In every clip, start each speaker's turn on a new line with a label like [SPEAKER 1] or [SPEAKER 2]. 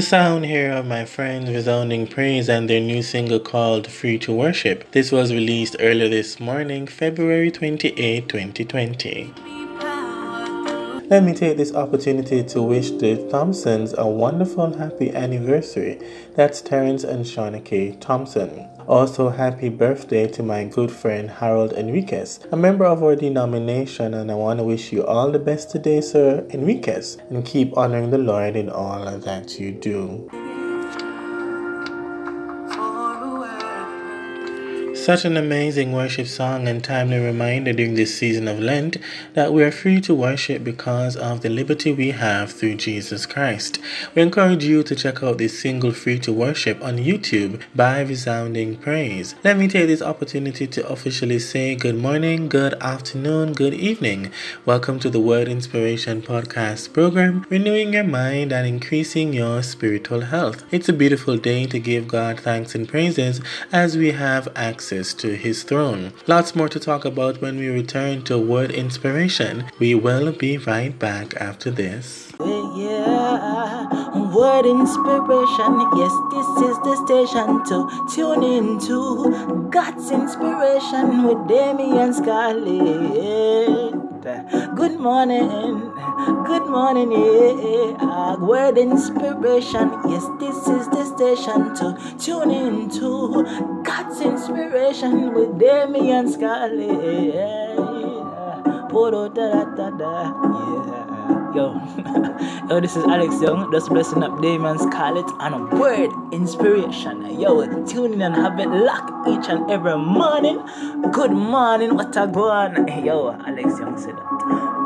[SPEAKER 1] The
[SPEAKER 2] sound here of my friends resounding praise and their new single called Free to Worship. This was released earlier this morning, February 28, 2020. Let me take this opportunity to wish the Thompsons a wonderful and happy anniversary. That's Terrence and Shauna K. Thompson. Also, happy birthday to my good friend Harold Enriquez, a member of our denomination, and I want to wish you all the best today, Sir Enriquez, and keep honoring the Lord in all that you do. Such an amazing worship song and timely reminder during this season of Lent that we are free to worship because of the liberty we have through Jesus Christ. We encourage you to check out this single Free to Worship on YouTube by Resounding Praise. Let me take this opportunity to officially say good morning, good afternoon, good evening. Welcome to the Word Inspiration Podcast program, renewing your mind and increasing your spiritual health. It's a beautiful day to give God thanks and praises as we have access to His throne. Lots more to talk about when we return to Word Inspiration. We will be right back after this.
[SPEAKER 3] Yeah, word inspiration. Yes, this is the station to tune into God's inspiration with Damian Scarlett. Good morning, good morning, yeah. Word inspiration. Yes, this is the station to tune into God's inspiration with Damian Scarlett. Yeah. Yo, yo, this is Alex Young, just blessing up Damon's Scarlett and a word inspiration. Yo, tune in and have it locked each and every morning. Good morning, what a go on. Yo, Alex Young said that.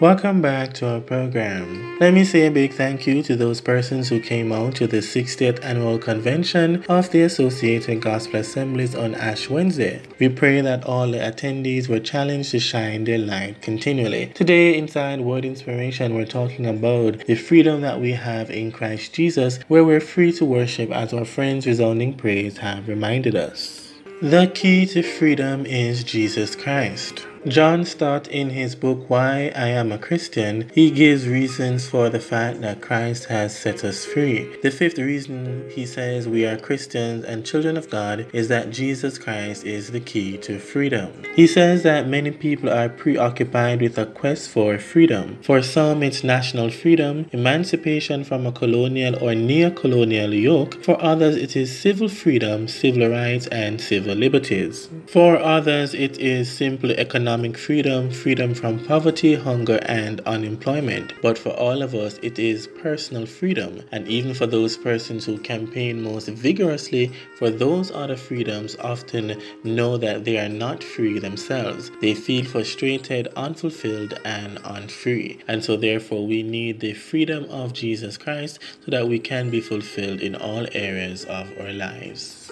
[SPEAKER 2] Welcome back to our program. Let me say a big thank you to those persons who came out to the 60th annual convention of the Associated Gospel Assemblies on Ash Wednesday. We pray that all the attendees were challenged to shine their light continually. Today, inside Word Inspiration, we're talking about the freedom that we have in Christ Jesus, where we're free to worship as our friends resounding praise have reminded us. The key to freedom is Jesus Christ. John Stott, in his book Why I Am a Christian, he gives reasons for the fact that Christ has set us free. The fifth reason he says we are Christians and children of God is that Jesus Christ is the key to freedom. He says that many people are preoccupied with a quest for freedom. For some, it's national freedom, emancipation from a colonial or near colonial yoke. For others, it is civil freedom, civil rights, and civil liberties. For others, it is simply economic freedom, freedom from poverty, hunger, and unemployment. But for all of us, it is personal freedom. And even for those persons who campaign most vigorously for those other freedoms, often know that they are not free themselves. They feel frustrated, unfulfilled, and unfree. And so, therefore, we need the freedom of Jesus Christ so that we can be fulfilled in all areas of our lives.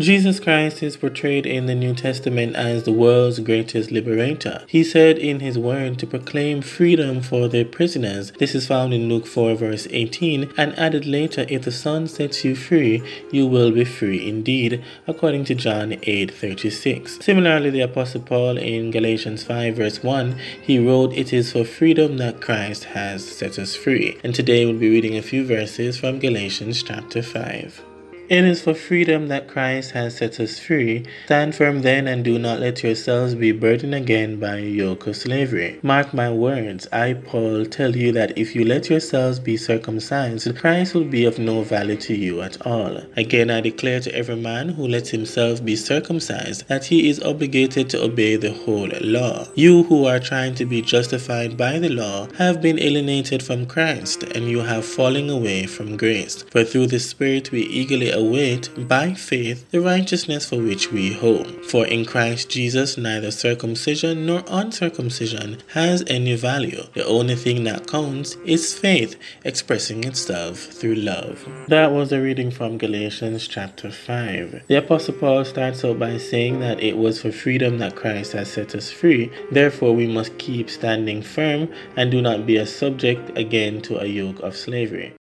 [SPEAKER 2] Jesus Christ is portrayed in the New Testament as the world's greatest liberator. He said in his word to proclaim freedom for the prisoners. This is found in Luke 4, verse 18, and added later, If the Son sets you free, you will be free indeed, according to John 8, 36. Similarly, the Apostle Paul in Galatians 5, verse 1, he wrote, It is for freedom that Christ has set us free. And today we'll be reading a few verses from Galatians chapter 5. It is for freedom that Christ has set us free. Stand firm then and do not let yourselves be burdened again by a yoke of slavery. Mark my words, I, Paul, tell you that if you let yourselves be circumcised, Christ will be of no value to you at all. Again, I declare to every man who lets himself be circumcised that he is obligated to obey the whole law. You who are trying to be justified by the law have been alienated from Christ, and you have fallen away from grace. For through the Spirit we eagerly await by faith the righteousness for which we hope. For in Christ Jesus neither circumcision nor uncircumcision has any value. The only thing that counts is faith expressing itself through love. That was a reading from Galatians chapter 5. The Apostle Paul starts out by saying that it was for freedom that Christ has set us free, therefore we must keep standing firm and do not be a subject again to a yoke of slavery.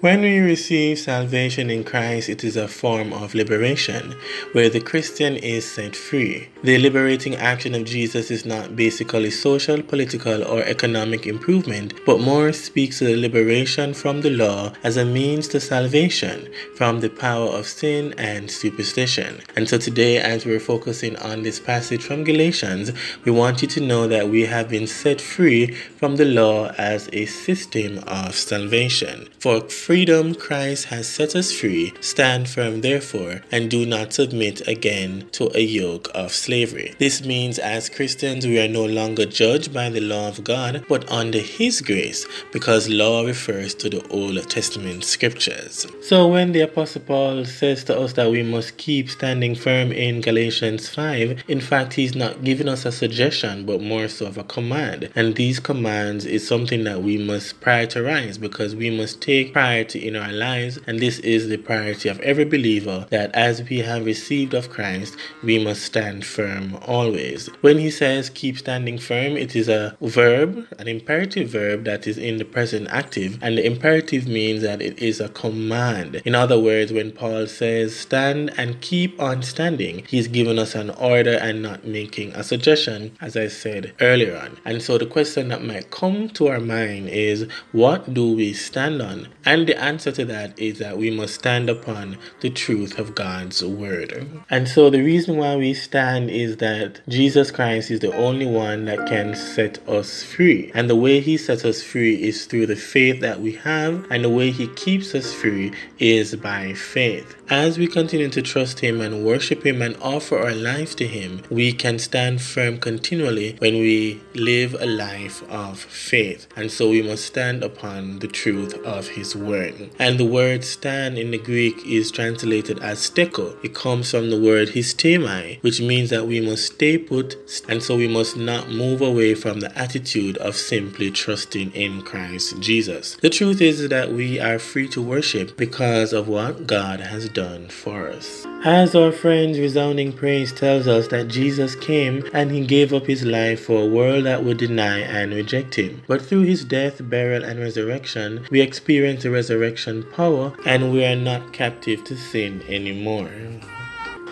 [SPEAKER 2] When we receive salvation in Christ, it is a form of liberation, where the Christian is set free. The liberating action of Jesus is not basically social, political, or economic improvement, but more speaks to the liberation from the law as a means to salvation from the power of sin and superstition. And so today, as we're focusing on this passage from Galatians, we want you to know that we have been set free from the law as a system of salvation. For freedom Christ has set us free. Stand firm, therefore, and do not submit again to a yoke of slavery. This means, as Christians, we are no longer judged by the law of God, but under His grace, because law refers to the Old Testament scriptures. So, when the Apostle Paul says to us that we must keep standing firm in Galatians 5, in fact, he's not giving us a suggestion, but more so of a command. And these commands is something that we must prioritize because we must take pride priority in our lives, and this is the priority of every believer that as we have received of Christ, we must stand firm always. When he says keep standing firm, it is a verb, an imperative verb that is in the present active, and the imperative means that it is a command. In other words, when Paul says stand and keep on standing, he's giving us an order and not making a suggestion, as I said earlier on. And so the question that might come to our mind is what do we stand on? And the answer to that is that we must stand upon the truth of God's word. And so the reason why we stand is that Jesus Christ is the only one that can set us free. And the way he sets us free is through the faith that we have, and the way he keeps us free is by faith. As we continue to trust him and worship him and offer our lives to him, we can stand firm continually when we live a life of faith. And so we must stand upon the truth of his word. And the word stand in the Greek is translated as steko. It comes from the word histemai, which means that we must stay put and so we must not move away from the attitude of simply trusting in Christ Jesus. The truth is that we are free to worship because of what God has done for us. As our friend's resounding praise tells us that Jesus came and he gave up his life for a world that would deny and reject him. But through his death, burial, and resurrection, we experience the resurrection power and we are not captive to sin anymore.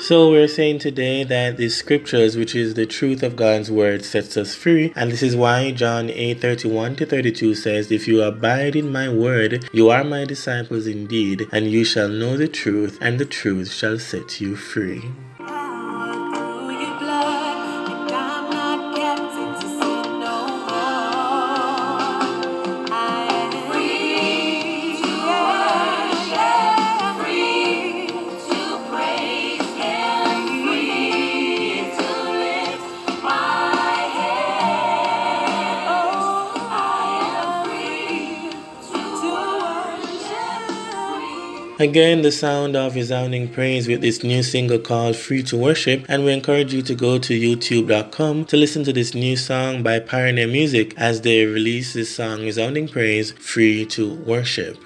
[SPEAKER 2] So we're saying today that the scriptures, which is the truth of God's word, sets us free. And this is why John 8 31 to 32 says, If you abide in my word, you are my disciples indeed, and you shall know the truth, and the truth shall set you free. Again, the sound of resounding praise with this new single called Free to Worship, and we encourage you to go to youtube.com to listen to this new song by Pioneer Music as they release this song Resounding Praise Free to Worship.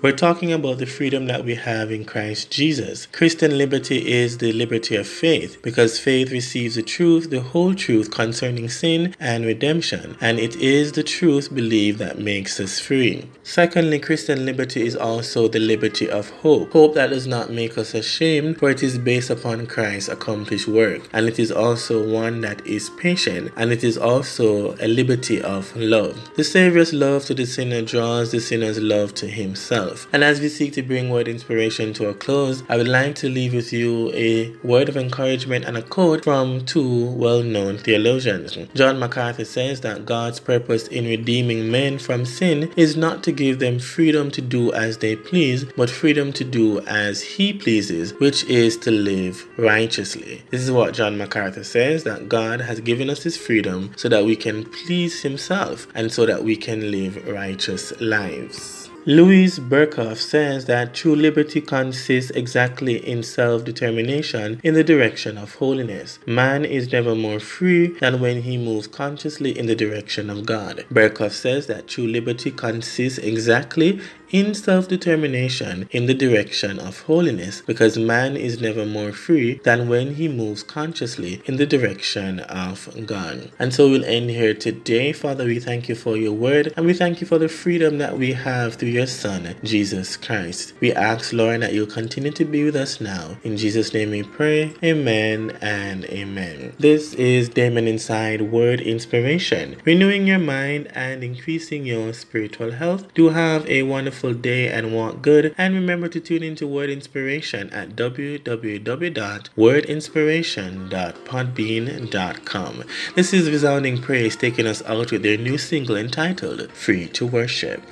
[SPEAKER 2] We're talking about the freedom that we have in Christ Jesus. Christian liberty is the liberty of faith because faith receives the truth, the whole truth concerning sin and redemption, and it is the truth believed that makes us free. Secondly, Christian liberty is also the liberty of hope. Hope that does not make us ashamed, for it is based upon Christ's accomplished work, and it is also one that is patient, and it is also a liberty of love. The Savior's love to the sinner draws the sinner's love to himself. And as we seek to bring word inspiration to a close, I would like to leave with you a word of encouragement and a quote from two well known theologians. John MacArthur says that God's purpose in redeeming men from sin is not to give them freedom to do as they please, but freedom to do as He pleases, which is to live righteously. This is what John MacArthur says that God has given us His freedom so that we can please Himself and so that we can live righteous lives. Louise Berkhof says that true liberty consists exactly in self determination in the direction of holiness. Man is never more free than when he moves consciously in the direction of God. Berkhof says that true liberty consists exactly in self determination in the direction of holiness because man is never more free than when he moves consciously in the direction of God. And so we'll end here today. Father, we thank you for your word and we thank you for the freedom that we have through your Son, Jesus Christ. We ask, Lord, that you'll continue to be with us now. In Jesus' name we pray. Amen and amen. This is Damon Inside Word Inspiration, renewing your mind and increasing your spiritual health. Do have a wonderful wonderful day and walk good. And remember to tune into Word Inspiration at www.wordinspiration.podbean.com. This is Resounding Praise taking us out with their new single entitled Free to Worship.